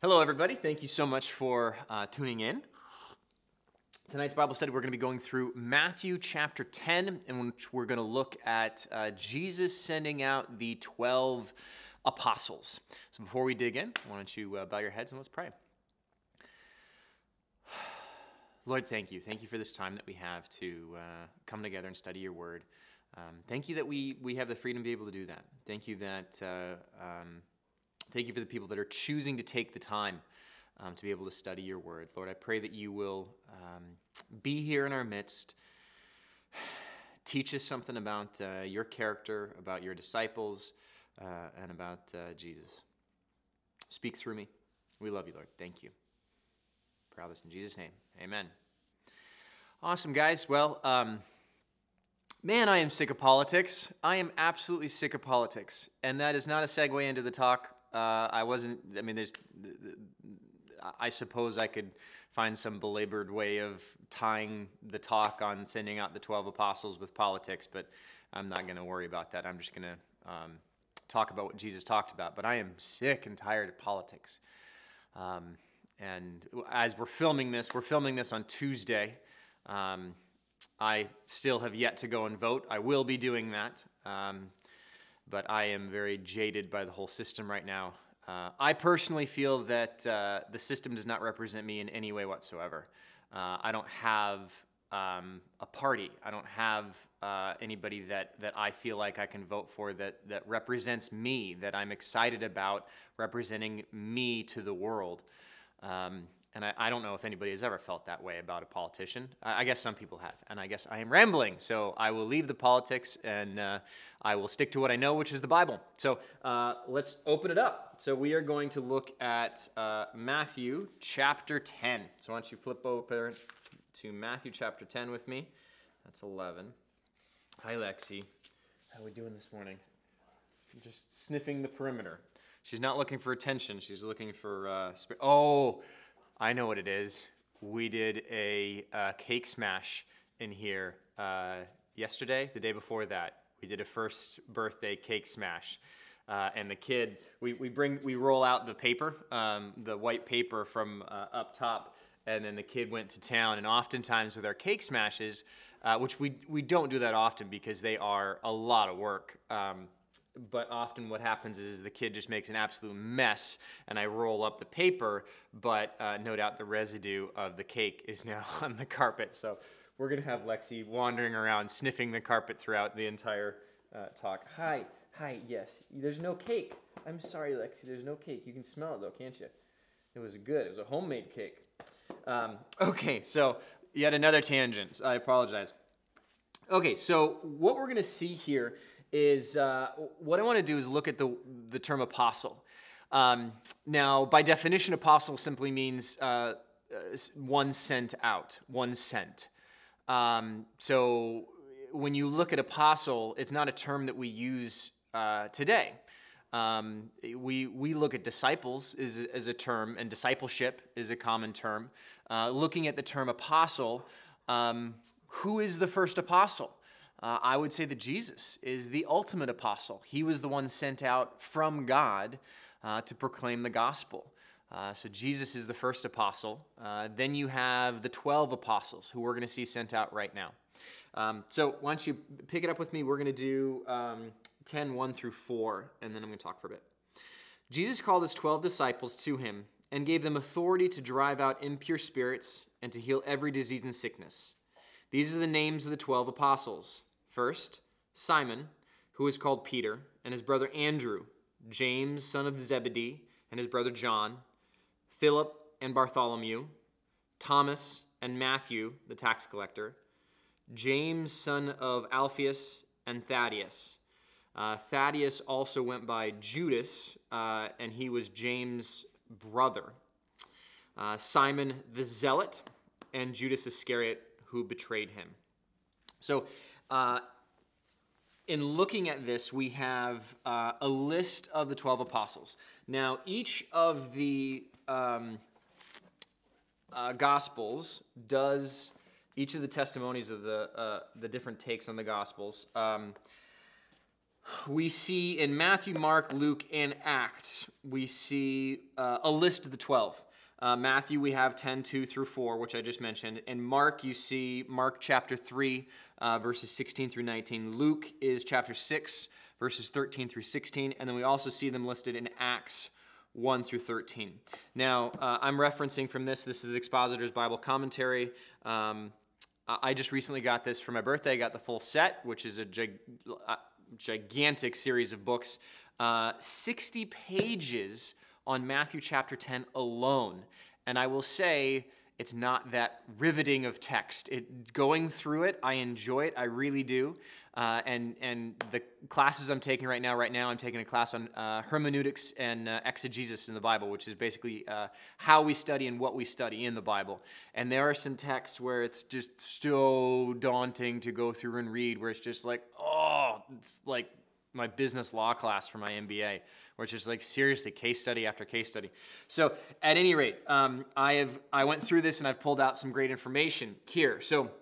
Hello, everybody. Thank you so much for uh, tuning in. Tonight's Bible study, we're going to be going through Matthew chapter 10, in which we're going to look at uh, Jesus sending out the 12 apostles. So before we dig in, why don't you uh, bow your heads and let's pray. Lord, thank you. Thank you for this time that we have to uh, come together and study your word. Um, thank you that we, we have the freedom to be able to do that. Thank you that. Uh, um, Thank you for the people that are choosing to take the time um, to be able to study your word. Lord, I pray that you will um, be here in our midst. Teach us something about uh, your character, about your disciples, uh, and about uh, Jesus. Speak through me. We love you, Lord. Thank you. Pray this in Jesus' name. Amen. Awesome, guys. Well, um, man, I am sick of politics. I am absolutely sick of politics. And that is not a segue into the talk uh, I wasn't. I mean, there's. I suppose I could find some belabored way of tying the talk on sending out the twelve apostles with politics, but I'm not going to worry about that. I'm just going to um, talk about what Jesus talked about. But I am sick and tired of politics. Um, and as we're filming this, we're filming this on Tuesday. Um, I still have yet to go and vote. I will be doing that. Um, but I am very jaded by the whole system right now. Uh, I personally feel that uh, the system does not represent me in any way whatsoever. Uh, I don't have um, a party. I don't have uh, anybody that, that I feel like I can vote for that, that represents me, that I'm excited about representing me to the world. Um, and I, I, don't know if anybody has ever felt that way about a politician. I, I, guess some people have. And I guess I am rambling. So I will leave the politics and uh, I will stick to what I know, which is the Bible. So uh, let's open it up. So we are going to look at uh, Matthew chapter 10. So why don't you flip over to Matthew chapter 10 with me? That's 11. Hi, Lexi. How are we doing this morning? Just sniffing the perimeter. She's not looking for attention. She's looking for. Uh, sp- oh, I know what it is. We did a, a cake smash in here uh, yesterday, the day before that. We did a first birthday cake smash. Uh, and the kid, we, we bring, we roll out the paper, um, the white paper from uh, up top, and then the kid went to town. And oftentimes with our cake smashes, uh, which we, we don't do that often because they are a lot of work. Um, but often what happens is the kid just makes an absolute mess and I roll up the paper, but uh, no doubt the residue of the cake is now on the carpet. So we're to have Lexi wandering around sniffing the carpet throughout the entire uh, talk. Hi, hi, yes, there's no cake. I'm sorry, Lexi, there's no cake. You can smell it though, can't you? It was good, it was a homemade cake. Um, okay, so yet another tangent. I apologize. Okay, so what we're to see here is uh, what I want to do is look at the, the term apostle. Um, now, by definition, apostle simply means uh, one sent out, one sent. Um, so when you look at apostle, it's not a term that we use uh, today. Um, we, we look at disciples as, as a term, and discipleship is a common term. Uh, looking at the term apostle, um, who is the first apostle? Uh, I would say that Jesus is the ultimate apostle. He was the one sent out from God uh, to proclaim the gospel. Uh, so Jesus is the first apostle. Uh, then you have the 12 apostles who we're going to see sent out right now. Um, so why don't you pick it up with me? We're going to do um, 10, 1 through 4, and then I'm going to talk for a bit. Jesus called his 12 disciples to him and gave them authority to drive out impure spirits and to heal every disease and sickness. These are the names of the 12 apostles. First, Simon, who is called Peter, and his brother Andrew, James, son of Zebedee, and his brother John, Philip and Bartholomew, Thomas and Matthew, the tax collector, James, son of Alphaeus, and Thaddeus. Uh, Thaddeus also went by Judas, uh, and he was James' brother. Uh, Simon the Zealot, and Judas Iscariot, who betrayed him. So uh, in looking at this, we have uh, a list of the 12 apostles. Now, each of the um, uh, Gospels does, each of the testimonies of the, uh, the different takes on the Gospels, um, we see in Matthew, Mark, Luke, and Acts, we see uh, a list of the 12. Uh, Matthew, we have 10, 2 through 4, which I just mentioned. And Mark, you see Mark chapter 3, uh, verses 16 through 19. Luke is chapter 6, verses 13 through 16. And then we also see them listed in Acts 1 through 13. Now, uh, I'm referencing from this, this is the Expositor's Bible Commentary. Um, I just recently got this for my birthday. I got the full set, which is a gig- uh, gigantic series of books. Uh, 60 pages on Matthew chapter 10 alone. And I will say, it's not that riveting of text. It going through it, I enjoy it. I really do. Uh, and and the classes I'm taking right now, right now I'm taking a class on uh, hermeneutics and uh, exegesis in the Bible, which is basically uh, how we study and what we study in the Bible. And there are some texts where it's just so daunting to go through and read, where it's just like, oh, it's like my business law class for my MBA, which is like seriously case study after case study. So at any rate, um, I have I went through this and I've pulled out some great information here. So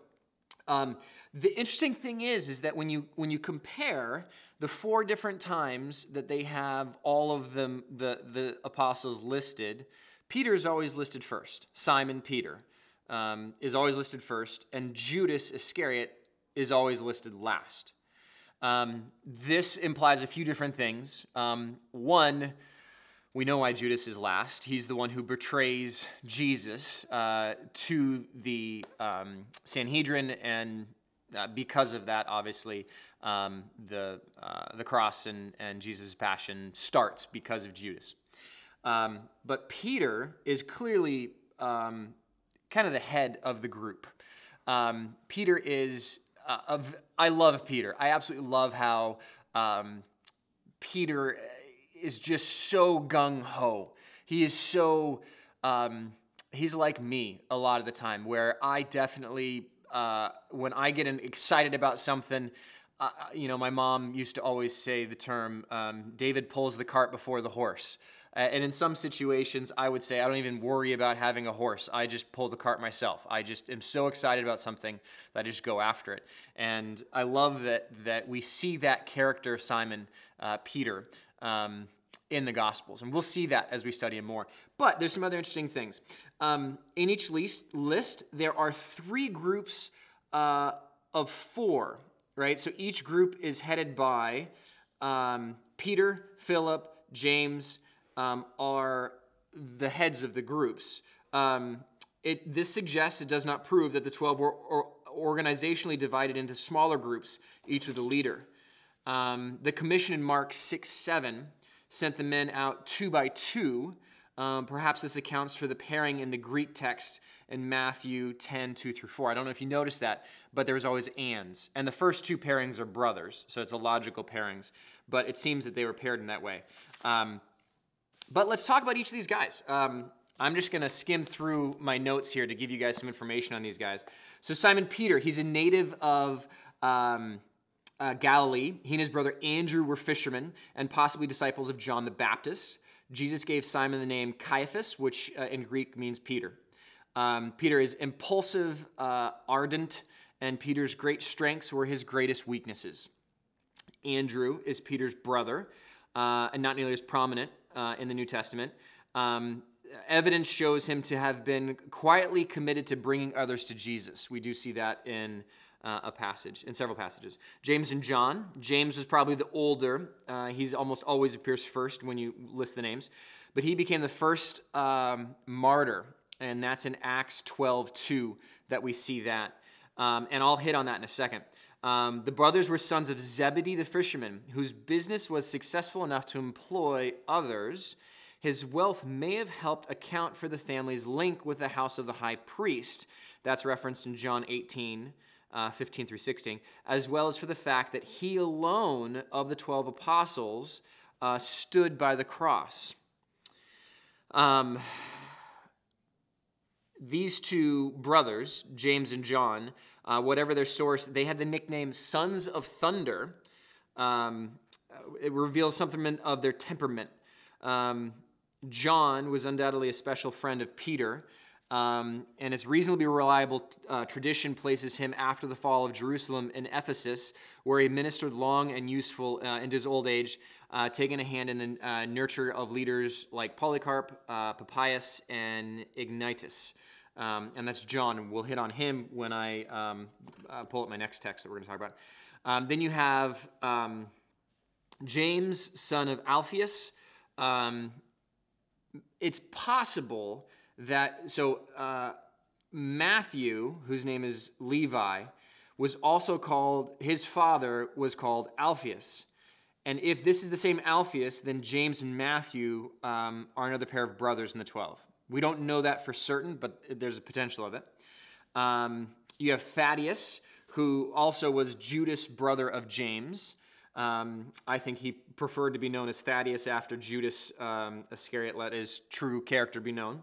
um, the interesting thing is is that when you when you compare the four different times that they have all of them the the apostles listed, Peter is always listed first. Simon Peter um, is always listed first, and Judas Iscariot is always listed last. Um, this implies a few different things. Um, one, we know why Judas is last. He's the one who betrays Jesus uh, to the um, Sanhedrin, and uh, because of that, obviously, um, the, uh, the cross and, and Jesus' passion starts because of Judas. Um, but Peter is clearly um, kind of the head of the group. Peter is uh, of I love Peter. I absolutely love how um, Peter is just so gung ho. He is so um, he's like me a lot of the time, where I definitely uh, when I get excited about something. Uh, you know, my mom used to always say the term um, "David pulls the cart before the horse." And in some situations, I would say I don't even worry about having a horse. I just pull the cart myself. I just am so excited about something that I just go after it. And I love that that we see that character of Simon uh, Peter. Um, in the Gospels. And we'll see that as we study him more. But there's some other interesting things. Um, in each list, list, there are three groups uh, of four, right? So each group is headed by um, Peter, Philip, James, um, are the heads of the groups. Um, it, this suggests, it does not prove, that the 12 were or organizationally divided into smaller groups, each with a leader. Um, the commission in Mark 6 7 sent the men out two by two. Um, perhaps this accounts for the pairing in the Greek text in Matthew 10 2 through 4. I don't know if you noticed that, but there's always ands. And the first two pairings are brothers, so it's a logical pairings. But it seems that they were paired in that way. Um, but let's talk about each of these guys. Um, I'm just to skim through my notes here to give you guys some information on these guys. So, Simon Peter, he's a native of um, uh, Galilee. He and his brother Andrew were fishermen and possibly disciples of John the Baptist. Jesus gave Simon the name Caiaphas, which uh, in Greek means Peter. Um, Peter is impulsive, uh, ardent, and Peter's great strengths were his greatest weaknesses. Andrew is Peter's brother uh, and not nearly as prominent uh, in the New Testament. Um, evidence shows him to have been quietly committed to bringing others to Jesus. We do see that in uh, a passage, in several passages. James and John. James was probably the older. Uh, he's almost always appears first when you list the names. But he became the first um, martyr, and that's in Acts 12 2 that we see that. Um, and I'll hit on that in a second. Um, the brothers were sons of Zebedee the fisherman, whose business was successful enough to employ others. His wealth may have helped account for the family's link with the house of the high priest. That's referenced in John 18, uh, 15 through 16, as well as for the fact that he alone of the 12 apostles uh, stood by the cross. Um, these two brothers, James and John, uh, whatever their source, they had the nickname Sons of Thunder. Um, it reveals something of their temperament. Um, John was undoubtedly a special friend of Peter, Um, and its reasonably reliable uh, tradition places him after the fall of Jerusalem in Ephesus, where he ministered long and useful uh, into his old age, uh, taking a hand in the uh, nurture of leaders like Polycarp, uh, Papias, and Ignatius. Um, and that's John. We'll hit on him when I um, uh, pull up my next text that we're going to talk about. Um, then you have um, James, son of Alphaeus. Um, it's possible that, so uh, Matthew, whose name is Levi, was also called, his father was called Alphaeus. And if this is the same Alphaeus, then James and Matthew um, are another pair of brothers in the 12. We don't know that for certain, but there's a potential of it. Um, you have Thaddeus, who also was Judas' brother of James. Um, I think he preferred to be known as Thaddeus after Judas um, Iscariot let his true character be known.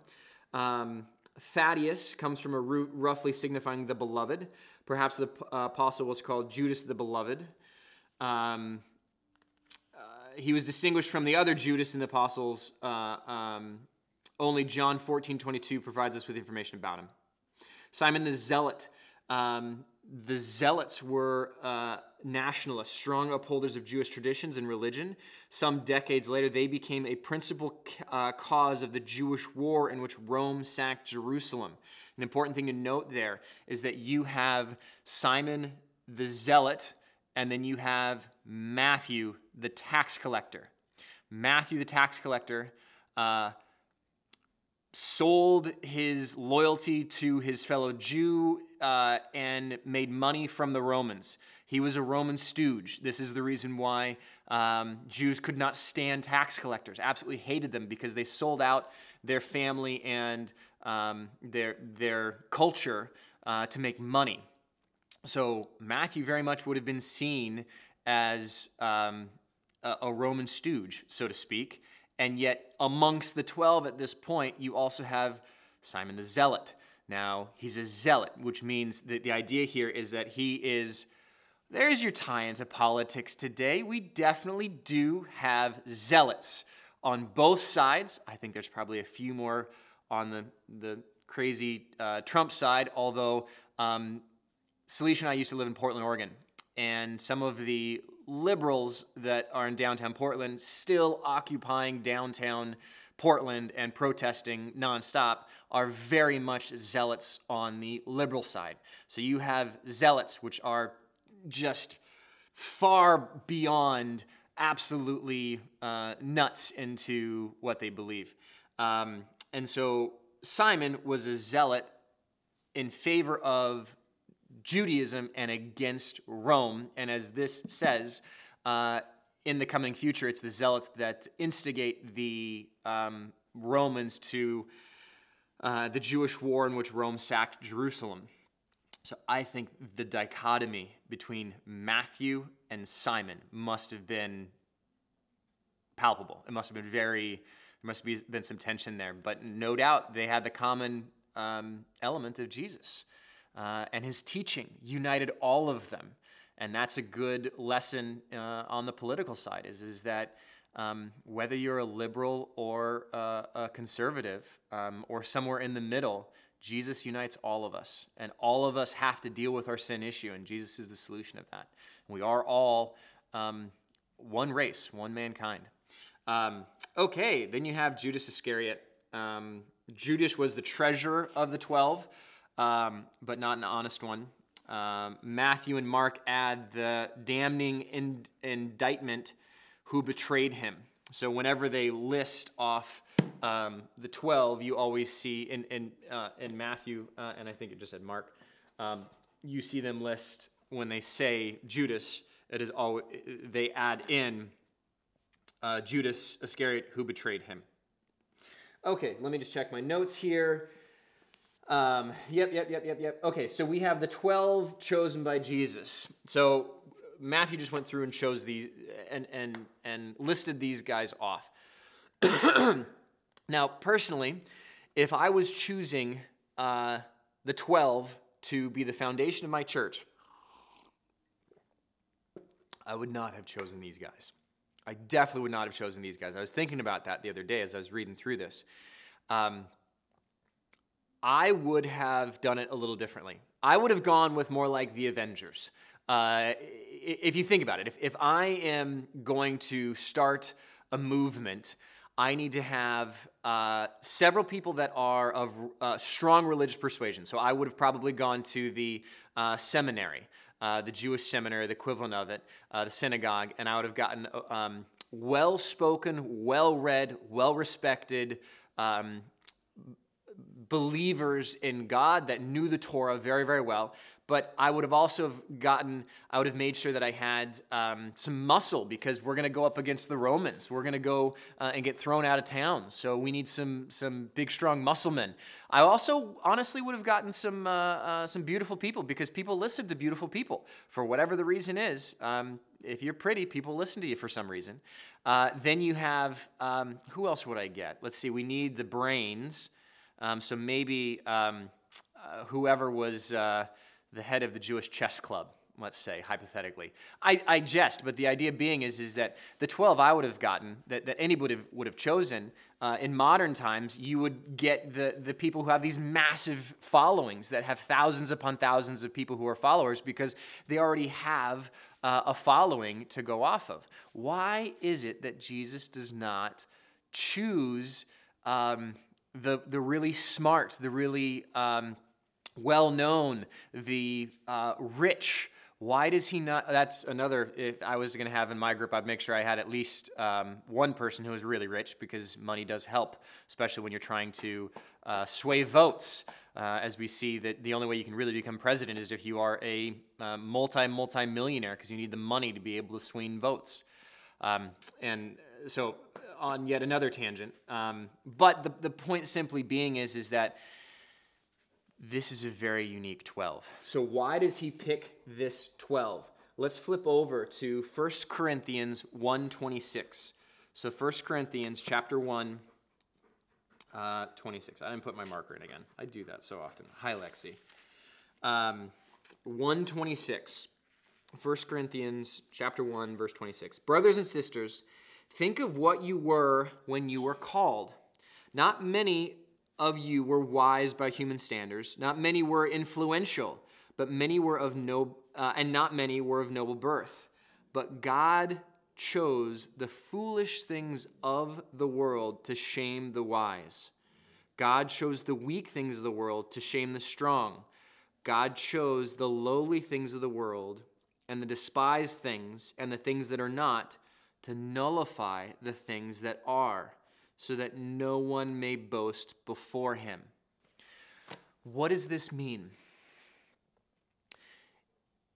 Um, Thaddeus comes from a root roughly signifying the beloved. Perhaps the uh, apostle was called Judas the Beloved. Um, uh, he was distinguished from the other Judas in the apostles uh, um, only John 14, 22 provides us with information about him. Simon the Zealot. Um, the Zealots were uh, nationalists, strong upholders of Jewish traditions and religion. Some decades later, they became a principal uh, cause of the Jewish war in which Rome sacked Jerusalem. An important thing to note there is that you have Simon the Zealot, and then you have Matthew the tax collector. Matthew the tax collector uh, sold his loyalty to his fellow Jew uh, and made money from the Romans. He was a Roman stooge. This is the reason why um, Jews could not stand tax collectors, absolutely hated them because they sold out their family and um, their, their culture uh, to make money. So Matthew very much would have been seen as um, a, a Roman stooge, so to speak. And yet, amongst the 12 at this point, you also have Simon the Zealot. Now, he's a zealot, which means that the idea here is that he is. There's your tie into politics today. We definitely do have zealots on both sides. I think there's probably a few more on the, the crazy uh, Trump side, although um, Celicia and I used to live in Portland, Oregon, and some of the liberals that are in downtown Portland still occupying downtown Portland and protesting nonstop are very much zealots on the liberal side. So you have zealots, which are just far beyond absolutely uh, nuts into what they believe. Um, and so Simon was a zealot in favor of Judaism and against Rome. And as this says, uh, in the coming future, it's the zealots that instigate the um, Romans to uh, the Jewish war in which Rome sacked Jerusalem. So I think the dichotomy between Matthew and Simon must have been palpable. It must have been very, there must have been some tension there. But no doubt they had the common um, element of Jesus uh, and his teaching united all of them. And that's a good lesson uh, on the political side is, is that um, whether you're a liberal or a, a conservative um, or somewhere in the middle, Jesus unites all of us. And all of us have to deal with our sin issue, and Jesus is the solution of that. We are all um, one race, one mankind. Um, okay, then you have Judas Iscariot. Um, Judas was the treasurer of the 12 um, but not an honest one. Um, Matthew and Mark add the damning ind- indictment who betrayed him. So whenever they list off um, the 12, you always see in, in, uh, in Matthew, uh, and I think it just said Mark, um, you see them list when they say Judas, it is always, they add in uh, Judas Iscariot who betrayed him. Okay, let me just check my notes here. Um, yep, yep, yep, yep, yep. Okay, so we have the 12 chosen by Jesus. So Matthew just went through and chose these and, and, and listed these guys off. now, personally, if I was choosing uh, the 12 to be the foundation of my church, I would not have chosen these guys. I definitely would not have chosen these guys. I was thinking about that the other day as I was reading through this. Um, I would have done it a little differently. I would have gone with more like the Avengers. Uh, if you think about it, if, if I am going to start a movement, I need to have uh, several people that are of uh, strong religious persuasion. So I would have probably gone to the uh, seminary, uh, the Jewish seminary, the equivalent of it, uh, the synagogue, and I would have gotten um, well spoken, well read, well respected. Um, believers in God that knew the Torah very, very well. But I would have also gotten, I would have made sure that I had um, some muscle because we're going to go up against the Romans. We're going to go uh, and get thrown out of town. So we need some some big, strong muscle men. I also honestly would have gotten some uh, uh, some beautiful people because people listen to beautiful people for whatever the reason is. Um, if you're pretty, people listen to you for some reason. Uh, then you have um, who else would I get? Let's see. We need the brains. Um, so maybe um, uh, whoever was uh, the head of the Jewish chess club, let's say, hypothetically. I, I jest, but the idea being is, is that the 12 I would have gotten, that, that anybody would have, would have chosen, uh, in modern times, you would get the, the people who have these massive followings that have thousands upon thousands of people who are followers because they already have uh, a following to go off of. Why is it that Jesus does not choose um, the, the really smart, the really um, well known, the uh, rich. Why does he not? That's another. If I was going to have in my group, I'd make sure I had at least um, one person who was really rich because money does help, especially when you're trying to uh, sway votes. Uh, as we see that the only way you can really become president is if you are a uh, multi multi millionaire because you need the money to be able to swing votes. Um, and so on yet another tangent. Um, but the, the point simply being is, is that this is a very unique 12. So why does he pick this 12? Let's flip over to 1 Corinthians 1.26. So 1 Corinthians chapter 1, uh, 26. I didn't put my marker in again. I do that so often. Hi, Lexi. Um, 126. 1 Corinthians chapter 1, verse 26. Brothers and sisters, Think of what you were when you were called. Not many of you were wise by human standards, not many were influential, but many were of no uh, and not many were of noble birth. But God chose the foolish things of the world to shame the wise. God chose the weak things of the world to shame the strong. God chose the lowly things of the world and the despised things and the things that are not to nullify the things that are, so that no one may boast before him. What does this mean?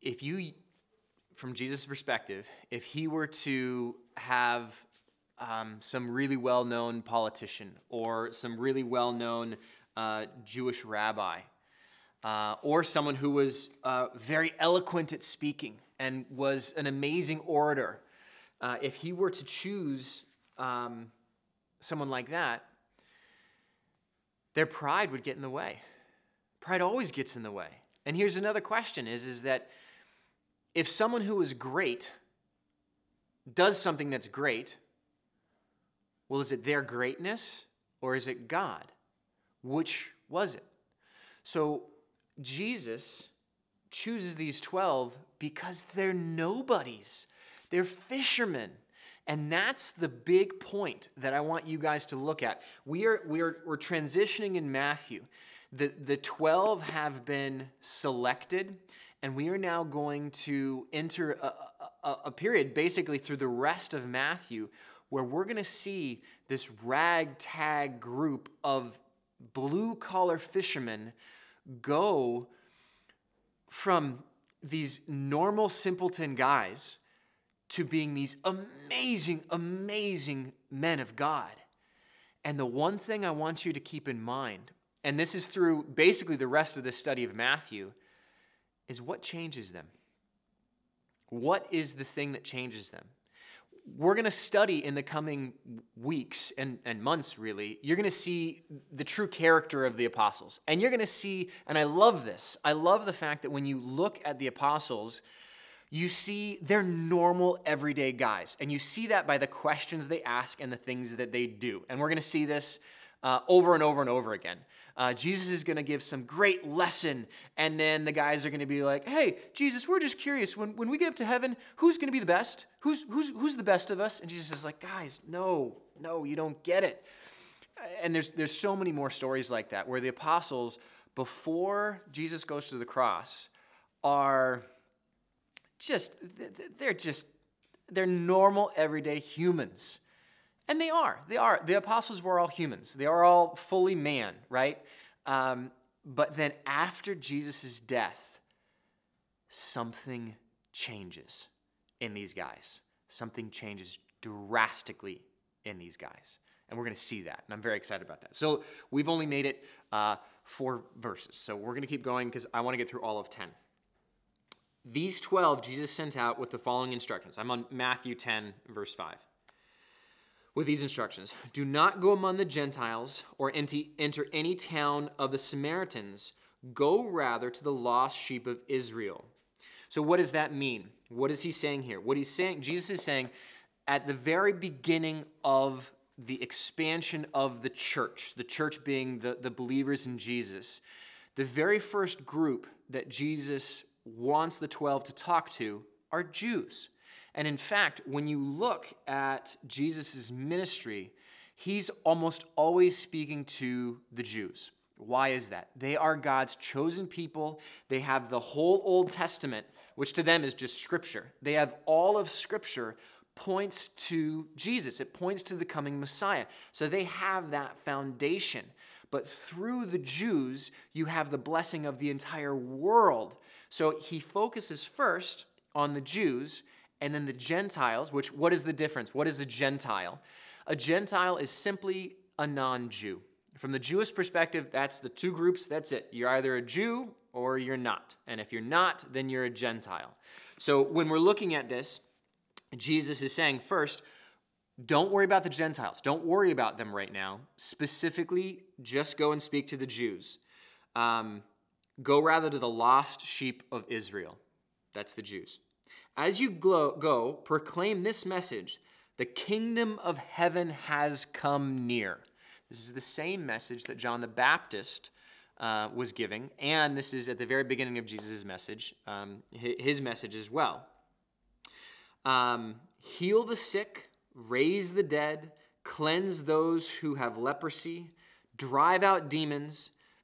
If you, from Jesus' perspective, if he were to have um, some really well known politician or some really well known uh, Jewish rabbi, uh, or someone who was uh, very eloquent at speaking and was an amazing orator, uh, if he were to choose um, someone like that, their pride would get in the way. Pride always gets in the way. And here's another question is, is that if someone who is great does something that's great, well, is it their greatness or is it God? Which was it? So Jesus chooses these 12 because they're nobodies. They're fishermen. And that's the big point that I want you guys to look at. We are, we are, we're transitioning in Matthew. The, the 12 have been selected, and we are now going to enter a, a, a period, basically through the rest of Matthew, where we're going to see this ragtag group of blue collar fishermen go from these normal simpleton guys to being these amazing, amazing men of God. And the one thing I want you to keep in mind, and this is through basically the rest of the study of Matthew, is what changes them? What is the thing that changes them? We're going to study in the coming weeks and, and months, really. You're going to see the true character of the apostles. And you're going to see, and I love this, I love the fact that when you look at the apostles, you see they're normal, everyday guys. And you see that by the questions they ask and the things that they do. And we're going to see this uh, over and over and over again. Uh, Jesus is going to give some great lesson, and then the guys are going to be like, "Hey, Jesus, we're just curious. When, when we get up to heaven, who's going to be the best? Who's who's who's the best of us?" And Jesus is like, "Guys, no, no, you don't get it." And there's there's so many more stories like that where the apostles, before Jesus goes to the cross, are just they're just they're normal everyday humans and they are. They are. The apostles were all humans, they are all fully man, right? Um, but then after Jesus' death, something changes in these guys. Something changes drastically in these guys. And we're going to see that. And I'm very excited about that. So we've only made it uh, four verses. So we're going to keep going because I want to get through all of 10. These 12 Jesus sent out with the following instructions. I'm on Matthew 10, verse 5 with these instructions Do not go among the Gentiles or enter any town of the Samaritans. Go rather to the lost sheep of Israel. So, what does that mean? What is he saying here? What he's saying, Jesus is saying, at the very beginning of the expansion of the church, the church being the, the believers in Jesus, the very first group that Jesus wants the 12 to talk to are Jews. And in fact, when you look at Jesus' ministry, he's almost always speaking to the Jews. Why is that? They are God's chosen people. They have the whole Old Testament, which to them is just Scripture. They have all of Scripture points to Jesus, it points to the coming Messiah. So they have that foundation. But through the Jews, you have the blessing of the entire world. So he focuses first on the Jews and then the Gentiles, which what is the difference? What is a Gentile? A Gentile is simply a non Jew. From the Jewish perspective, that's the two groups, that's it. You're either a Jew or you're not. And if you're not, then you're a Gentile. So when we're looking at this, Jesus is saying first, don't worry about the Gentiles. Don't worry about them right now. Specifically, just go and speak to the Jews. Um, go rather to the lost sheep of Israel. That's the Jews. As you go, proclaim this message the kingdom of heaven has come near. This is the same message that John the Baptist uh, was giving, and this is at the very beginning of Jesus' message, um, his message as well. Um, heal the sick, raise the dead, cleanse those who have leprosy, drive out demons.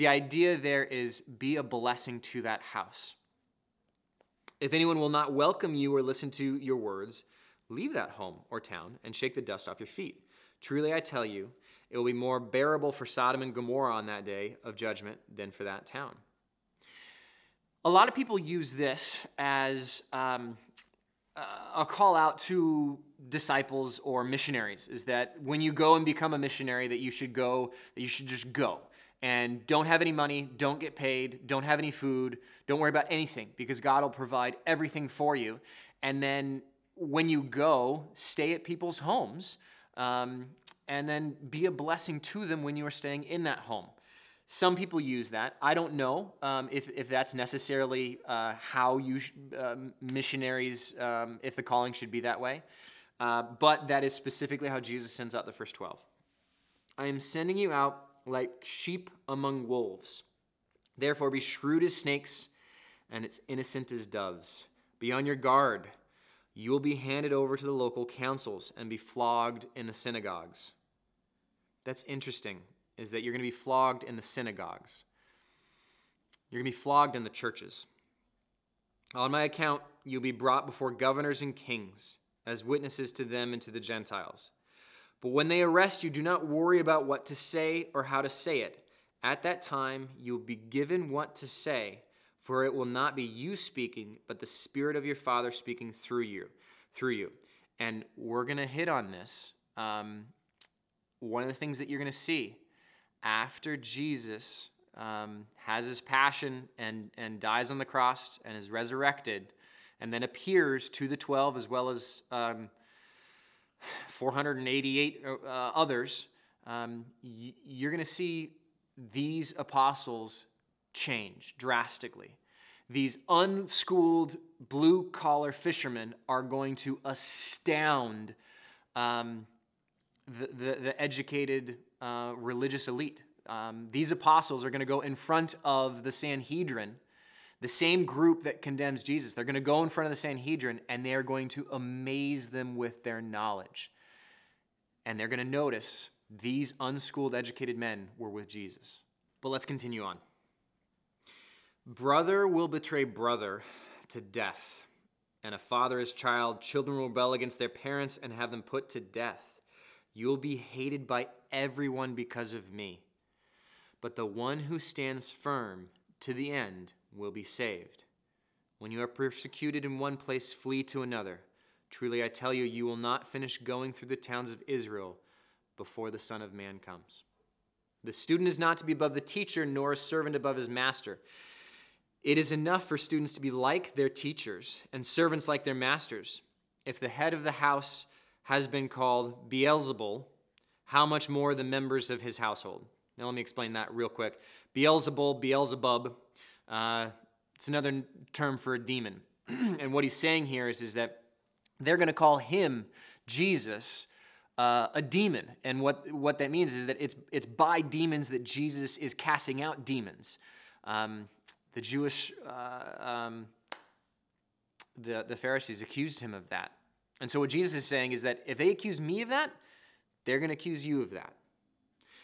The idea there is be a blessing to that house. If anyone will not welcome you or listen to your words, leave that home or town and shake the dust off your feet. Truly, I tell you, it will be more bearable for Sodom and Gomorrah on that day of judgment than for that town. A lot of people use this as um, a call out to disciples or missionaries is that when you go and become a missionary that you should go that you should just go and don't have any money, don't get paid, don't have any food, don't worry about anything because God will provide everything for you. And then when you go, stay at people's homes um, and then be a blessing to them when you are staying in that home. Some people use that. I don't know um, if, if that's necessarily uh, how you sh- uh, missionaries, um, if the calling should be that way. Uh, but that is specifically how Jesus sends out the first 12. I am sending you out like sheep among wolves. Therefore, be shrewd as snakes and as innocent as doves. Be on your guard. You will be handed over to the local councils and be flogged in the synagogues. That's interesting, is that you're going to be flogged in the synagogues. You're going to be flogged in the churches. On my account, you'll be brought before governors and kings as witnesses to them and to the Gentiles. But when they arrest you, do not worry about what to say or how to say it. At that time, you will be given what to say, for it will not be you speaking, but the Spirit of your Father speaking through you. Through you, and we're going to hit on this. Um, one of the things that you're going to see after Jesus um, has his passion and, and dies on the cross and is resurrected, and then appears to the 12 as well as um, 488 uh, others, um, y- you're going to see these apostles change drastically. These unschooled blue collar fishermen are going to astound um, the, the, the, educated uh, religious elite. Um, these apostles are going to go in front of the Sanhedrin, the same group that condemns Jesus. They're going to go in front of the Sanhedrin and they are going to amaze them with their knowledge. And they're going to notice these unschooled, educated men were with Jesus. But let's continue on. Brother will betray brother to death, and a father his child. Children will rebel against their parents and have them put to death. You will be hated by everyone because of me. But the one who stands firm to the end will be saved. When you are persecuted in one place, flee to another. Truly I tell you, you will not finish going through the towns of Israel before the Son of Man comes. The student is not to be above the teacher, nor a servant above his master. It is enough for students to be like their teachers and servants like their masters. If the head of the house has been called Beelzebul, how much more the members of his household? Now, let me explain that real quick. Beelzebul, Beelzebub, uh, it's another term for a demon. and what he's saying here is, is that they're going to call him, Jesus, uh, a demon. And what, what that means is that it's, it's by demons that Jesus is casting out demons. Um, the Jewish, uh, um, the, the Pharisees accused him of that. And so what Jesus is saying is that if they accuse me of that, they're going to accuse you of that.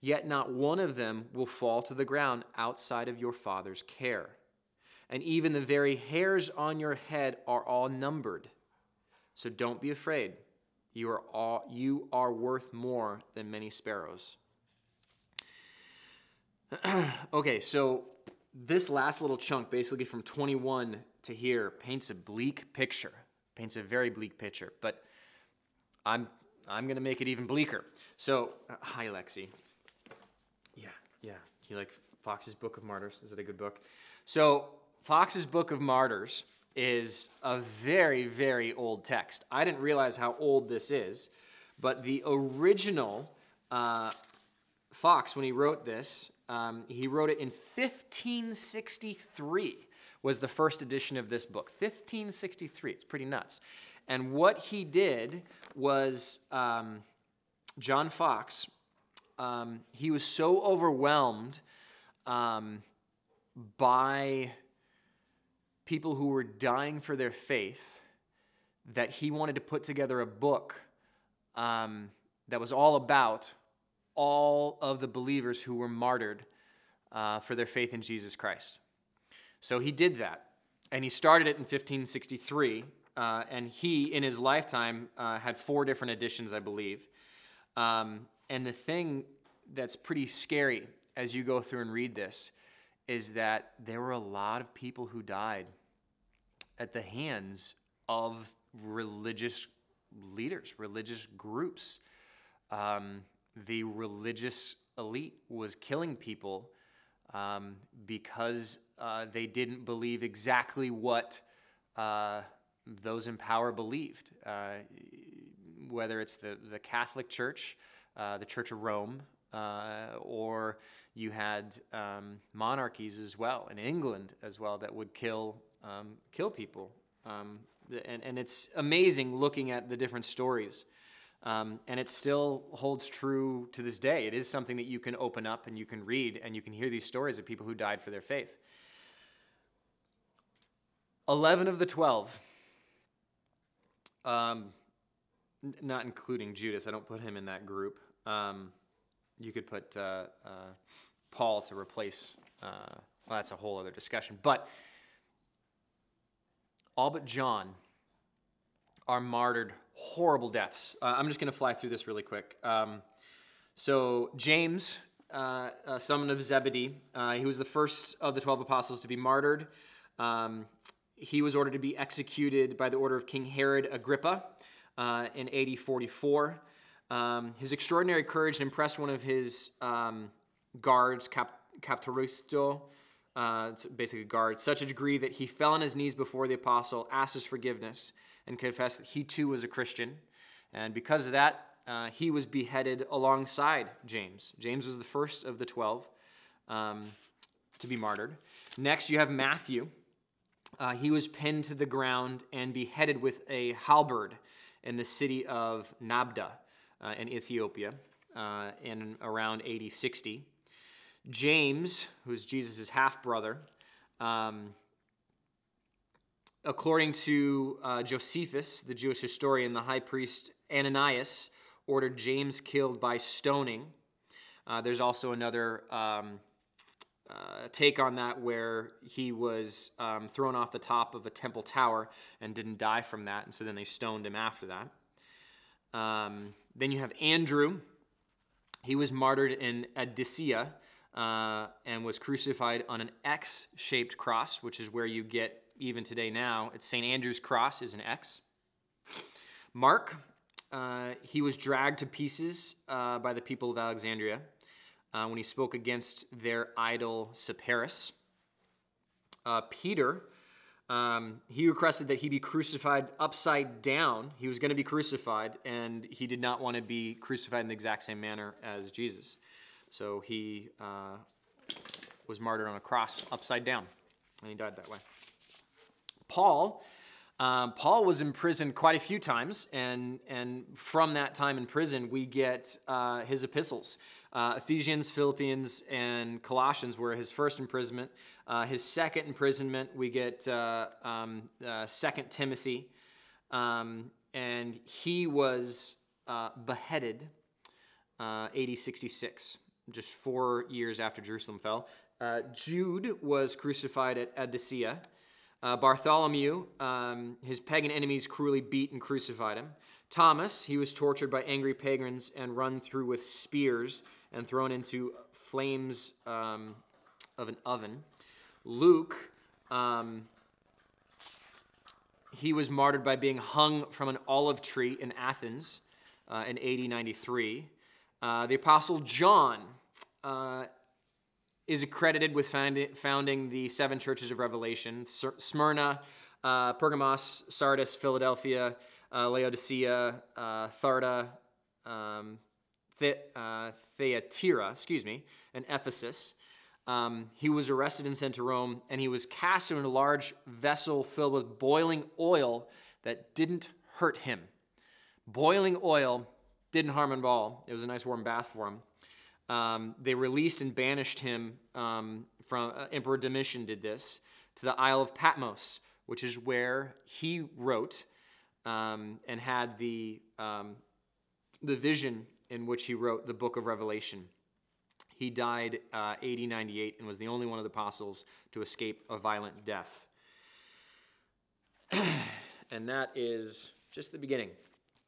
Yet not one of them will fall to the ground outside of your Father's care. And even the very hairs on your head are all numbered. So don't be afraid. You are, all, you are worth more than many sparrows. okay, so this last little chunk, basically from 21 to here, paints a bleak picture. Paints a very bleak picture. But I'm I'm gonna make it even bleaker. So, uh, hi Lexi. Yeah, yeah. You like Foxe's Book of Martyrs? Is it a good book? So, Foxe's Book of Martyrs is a very, very old text. I didn't realize how old this is, but the original uh, Foxe, when he wrote this, um, he wrote it in 1563 was the first edition of this book 1563 it's pretty nuts and what he did was um, john Foxe um, he was so overwhelmed um, by people who were dying for their faith that he wanted to put together a book um, that was all about all of the believers who were martyred uh, for their faith in Jesus Christ. So he did that. And he started it in 1563. Uh, and he, in his lifetime, uh, had four different editions, I believe. Um, and the thing that's pretty scary as you go through and read this is that there were a lot of people who died at the hands of religious leaders, religious groups. Um, the religious elite was killing people um, because uh, they didn't believe exactly what uh, those in power believed. Uh, whether it's the, the Catholic Church, uh, the Church of Rome, uh, or you had um, monarchies as well in England as well that would kill um, kill people. Um, and, and it's amazing looking at the different stories. Um, and it still holds true to this day. It is something that you can open up and you can read and you can hear these stories of people who died for their faith. 11 of the 12, um, not including Judas, I don't put him in that group. Um, you could put uh, uh, Paul to replace uh, well, that's a whole other discussion. But all but John are martyred horrible deaths. Uh, I'm just going to fly through this really quick. Um, so, James, uh, son of Zebedee, he was the first of the 12 apostles to be martyred. Um, he was ordered to be executed by the order of King Herod Agrippa uh, in AD 44. Um, his extraordinary courage impressed one of his um, guards, Cap- uh, basically a guard, such a degree that he fell on his knees before the apostle, asked his forgiveness, and confessed that he too was a Christian. And because of that, uh, he was beheaded alongside James. James was the first of the 12 um, to be martyred. Next, you have Matthew. Uh, he was pinned to the ground and beheaded with a halberd in the city of Nabda uh, in Ethiopia uh, in around AD 60. James, who's Jesus' half brother, um, according to uh, Josephus, the Jewish historian, the high priest Ananias ordered James killed by stoning. Uh, there's also another um, uh, take on that where he was um, thrown off the top of a temple tower and didn't die from that, and so then they stoned him after that. Um, then you have Andrew. He was martyred in Edessa uh, and was crucified on an X shaped cross, which is where you get even today now. It's St. Andrew's cross is an X. Mark, uh, he was dragged to pieces uh, by the people of Alexandria uh, when he spoke against their idol Serapis. Uh, Peter, um, he requested that he be crucified upside down. He was going to be crucified, and he did not want to be crucified in the exact same manner as Jesus. So he uh, was martyred on a cross upside down, and he died that way. Paul, um, Paul was imprisoned quite a few times, and, and from that time in prison, we get uh, his epistles. Uh, Ephesians, Philippians, and Colossians were his first imprisonment. Uh, his second imprisonment, we get uh, um, uh, Second Timothy, um, and he was uh, beheaded AD 66 just four years after Jerusalem fell. Uh, Jude was crucified at Edessa. Uh, Bartholomew, um, his pagan enemies cruelly beat and crucified him. Thomas, he was tortured by angry pagans and run through with spears and thrown into flames um, of an oven. Luke, um, he was martyred by being hung from an olive tree in Athens uh, in AD 93. Uh, the Apostle John, uh, is accredited with founding the seven churches of Revelation Smyrna, uh, Pergamos, Sardis, Philadelphia, uh, Laodicea, uh, Tharda, um, The- Thyatira, excuse me, and Ephesus. Um, he was arrested and sent to Rome, and he was cast in a large vessel filled with boiling oil that didn't hurt him. Boiling oil didn't harm him at all. It was a nice warm bath for him um, they released and banished him um, from uh, Emperor Domitian did this to the Isle of Patmos, which is where he wrote um, and had the um, the vision in which he wrote the book of Revelation. He died uh, AD 98 and was the only one of the apostles to escape a violent death. and that is just the beginning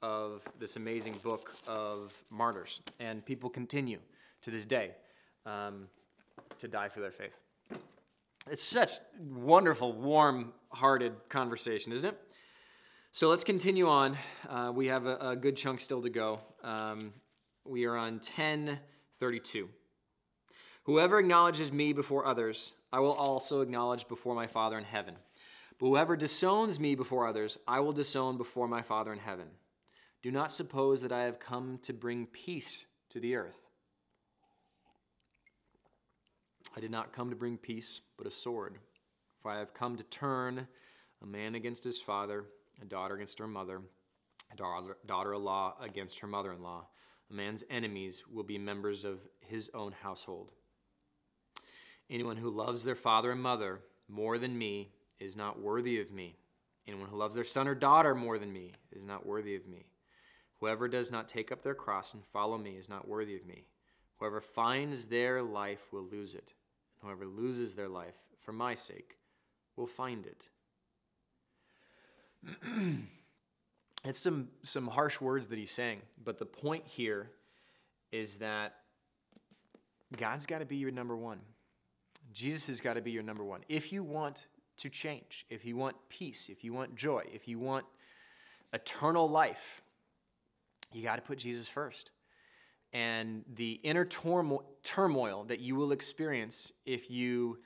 of this amazing book of martyrs. And people continue to this day um, to die for their faith. It's such wonderful, warm hearted conversation, isn't it? So let's continue on. Uh, we have a, a, good chunk still to go. Um, we are on 1032. Whoever acknowledges me before others, I will also acknowledge before my Father in heaven. But whoever disowns me before others, I will disown before my Father in heaven. Do not suppose that I have come to bring peace to the earth. I did not come to bring peace, but a sword. For I have come to turn a man against his father, a daughter against her mother, a daughter in law against her mother in law. A man's enemies will be members of his own household. Anyone who loves their father and mother more than me is not worthy of me. Anyone who loves their son or daughter more than me is not worthy of me. Whoever does not take up their cross and follow me is not worthy of me. Whoever finds their life will lose it Whoever loses their life for my sake will find it. it's some some harsh words that he's saying, but the point here is that God's got to be your number one. Jesus has got to be your number one. If you want to change, if you want peace, if you want joy, if you want eternal life, you got to put Jesus first. And the inner turmoil that you will experience if you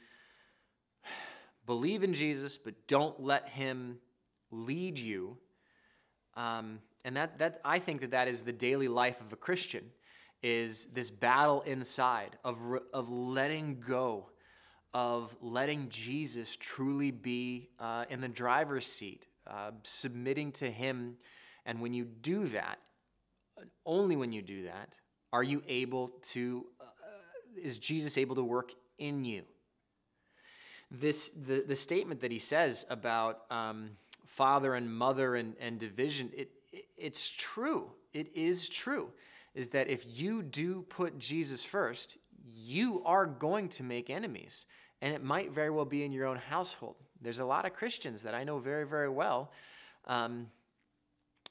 believe in Jesus but don't let Him lead you, um, and that, that I think that that is the daily life of a Christian, is this battle inside of, of letting go of letting Jesus truly be uh, in the driver's seat, uh, submitting to Him. And when you do that, only when you do that, are you able to, uh, is Jesus able to work in you? This, the, the statement that he says about um, father and mother and, and division, it, it, it's true. It is true. Is that if you do put Jesus first, you are going to make enemies and it might very well be in your own household. There's a lot of Christians that I know very, very well um,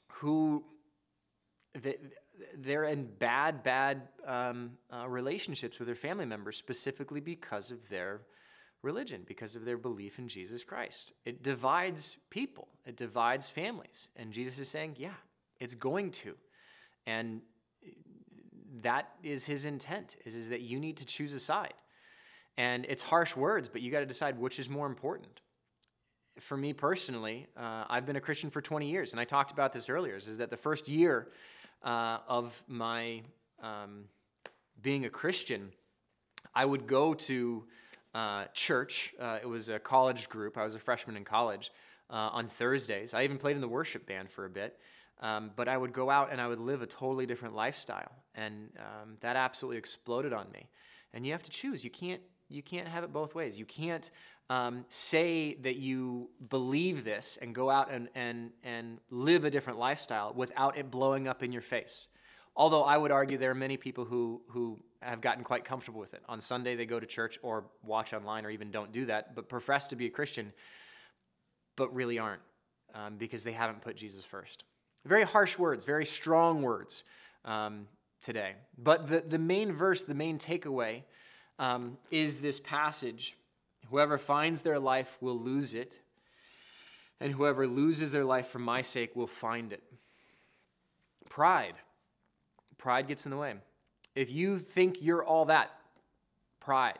who they're in bad, bad um, uh, relationships with their family members specifically because of their religion, because of their belief in Jesus Christ. It divides people, it divides families. And Jesus is saying, yeah, it's going to. And that is his intent, is, is that you need to choose a side. And it's harsh words, but you got to decide which is more important. For me personally, uh, I've been a Christian for 20 years, and I talked about this earlier. Is that the first year uh, of my um, being a Christian, I would go to uh, church. Uh, it was a college group. I was a freshman in college uh, on Thursdays. I even played in the worship band for a bit. Um, but I would go out and I would live a totally different lifestyle, and um, that absolutely exploded on me. And you have to choose. You can't you can't have it both ways. You can't um, say that you believe this and go out and, and, and live a different lifestyle without it blowing up in your face. Although I would argue there are many people who, who have gotten quite comfortable with it. On Sunday, they go to church or watch online or even don't do that, but profess to be a Christian, but really aren't um, because they haven't put Jesus first. Very harsh words, very strong words um, today. But the, the main verse, the main takeaway, um, is this passage Whoever finds their life will lose it, and whoever loses their life for my sake will find it. Pride. Pride gets in the way. If you think you're all that, pride,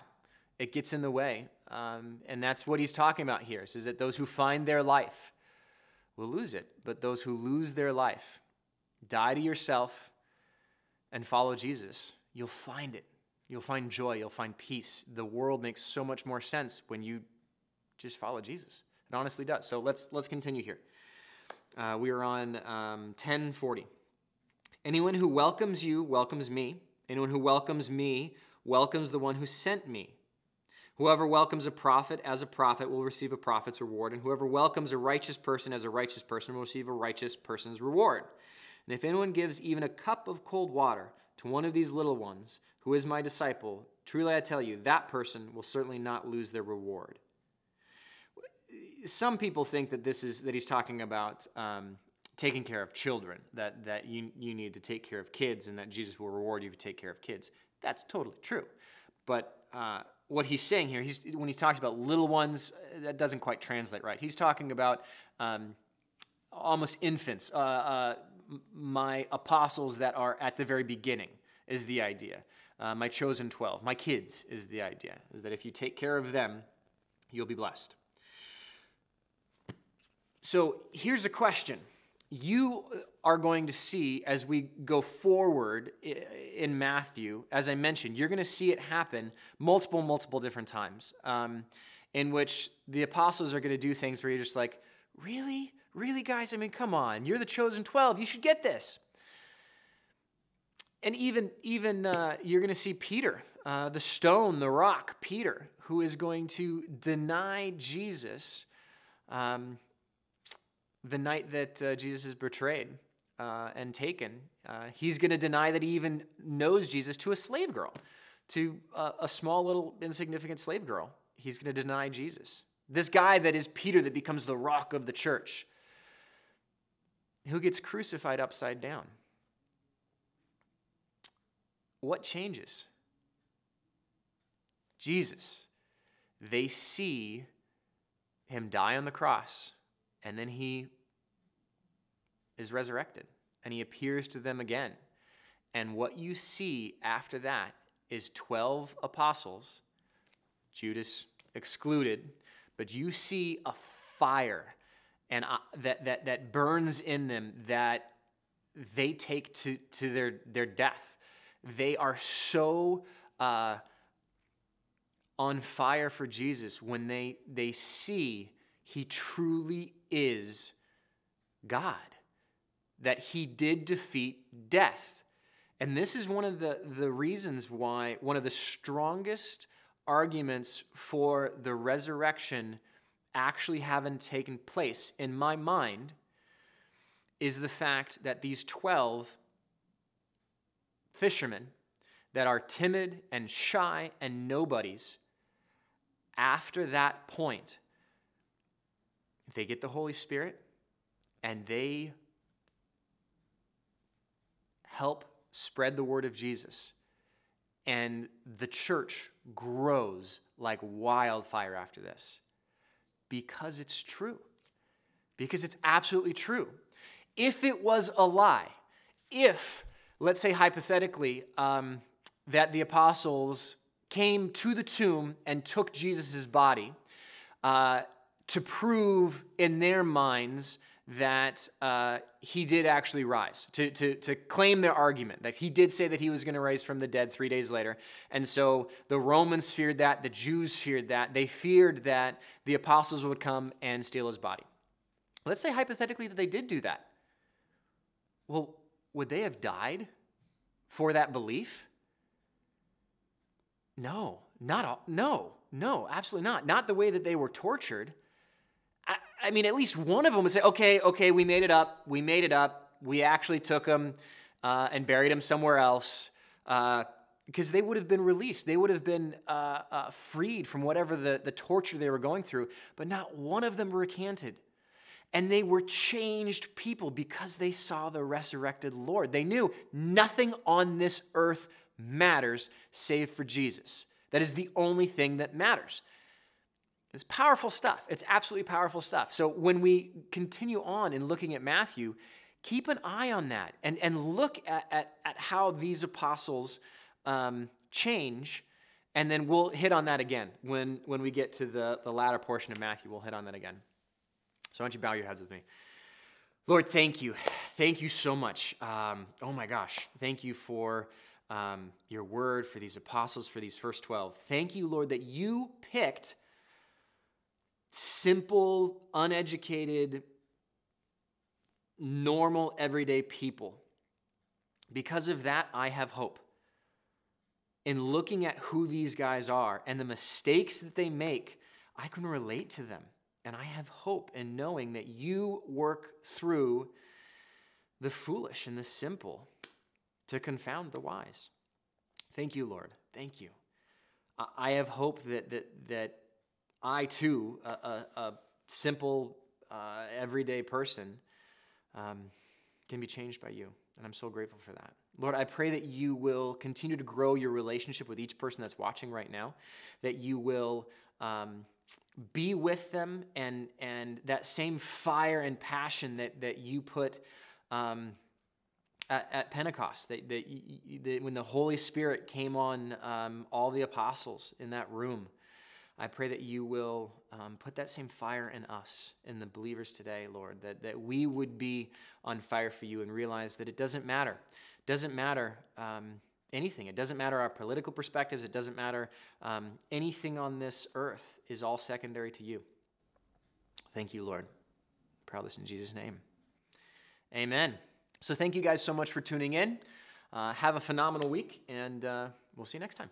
it gets in the way. Um, and that's what he's talking about here is that those who find their life will lose it, but those who lose their life, die to yourself and follow Jesus, you'll find it. You'll find joy, you'll find peace. The world makes so much more sense when you just follow Jesus. It honestly does. So let's let's continue here. Uh, we are on um, 1040. Anyone who welcomes you welcomes me. Anyone who welcomes me welcomes the one who sent me. Whoever welcomes a prophet as a prophet will receive a prophet's reward, and whoever welcomes a righteous person as a righteous person will receive a righteous person's reward. And if anyone gives even a cup of cold water to one of these little ones who is my disciple, truly I tell you, that person will certainly not lose their reward. Some people think that this is that he's talking about um, taking care of children, that that you you need to take care of kids, and that Jesus will reward you you take care of kids. That's totally true, but uh, what he's saying here, he's when he talks about little ones, that doesn't quite translate right. He's talking about um, almost infants. Uh, uh, my apostles that are at the very beginning is the idea. Uh, my chosen 12, my kids is the idea, is that if you take care of them, you'll be blessed. So here's a question. You are going to see as we go forward in Matthew, as I mentioned, you're going to see it happen multiple, multiple different times um, in which the apostles are going to do things where you're just like, really? Really, guys? I mean, come on. You're the chosen 12. You should get this. And even, even uh, you're going to see Peter, uh, the stone, the rock, Peter, who is going to deny Jesus um, the night that uh, Jesus is betrayed uh, and taken. Uh, he's going to deny that he even knows Jesus to a slave girl. to a, a small little insignificant slave girl. He's going to deny Jesus. This guy that is Peter that becomes the rock of the church, who gets crucified upside down. What changes? Jesus. They see him die on the cross, and then he is resurrected, and he appears to them again. And what you see after that is 12 apostles, Judas excluded, but you see a fire and that, that, that burns in them that they take to, to their, their death. They are so uh, on fire for Jesus when they, they see he truly is God, that he did defeat death. And this is one of the, the reasons why, one of the strongest arguments for the resurrection actually haven't taken place in my mind is the fact that these 12 fishermen that are timid and shy and nobodies, after that point, they get the Holy Spirit and they help spread the word of Jesus. And the church grows like wildfire after this because it's true. Because it's absolutely true. If it was a lie, if, let's say hypothetically, um, that the apostles came to the tomb and took Jesus' body uh, to prove in their minds that uh, he did actually rise, to, to, to claim their argument, that he did say that he was going to rise from the dead three days later. And so the Romans feared that, the Jews feared that. They feared that the apostles would come and steal his body. Let's say hypothetically that they did do that. Well, would they have died for that belief? No, not all, no, no, absolutely not. Not the way that they were tortured. I, mean, at least one of them would say, okay, okay, we made it up. We made it up. We actually took him uh, and buried him somewhere else uh, because they would have been released. They would have been uh, uh, freed from whatever the, the torture they were going through. But not one of them recanted. And they were changed people because they saw the resurrected Lord. They knew nothing on this earth matters save for Jesus. That is the only thing that matters. It's powerful stuff. It's absolutely powerful stuff. So when we continue on in looking at Matthew, keep an eye on that and, and look at, at, at how these apostles um, change. And then we'll hit on that again when, when we get to the, the latter portion of Matthew. We'll hit on that again. So why don't you bow your heads with me? Lord, thank you. Thank you so much. Um, oh my gosh. Thank you for um, your word, for these apostles, for these first 12. Thank you, Lord, that you picked simple, uneducated, normal, everyday people. Because of that, I have hope. In looking at who these guys are and the mistakes that they make, I can relate to them. And I have hope in knowing that you work through the foolish and the simple to confound the wise. Thank you, Lord. Thank you. I have hope that, that, that I too, a, a, a simple, uh, everyday person, um, can be changed by you. And I'm so grateful for that. Lord, I pray that you will continue to grow your relationship with each person that's watching right now, that you will um, be with them and, and that same fire and passion that, that you put um, at, at, Pentecost, that, that, that, when the Holy Spirit came on um, all the apostles in that room. I pray that you will um, put that same fire in us, in the believers today, Lord, that, that we would be on fire for you and realize that it doesn't matter. It doesn't matter um, anything. It doesn't matter our political perspectives. It doesn't matter um, anything on this earth is all secondary to you. Thank you, Lord. I pray this in Jesus' name. Amen. So thank you guys so much for tuning in. Uh, have a phenomenal week, and uh, we'll see you next time.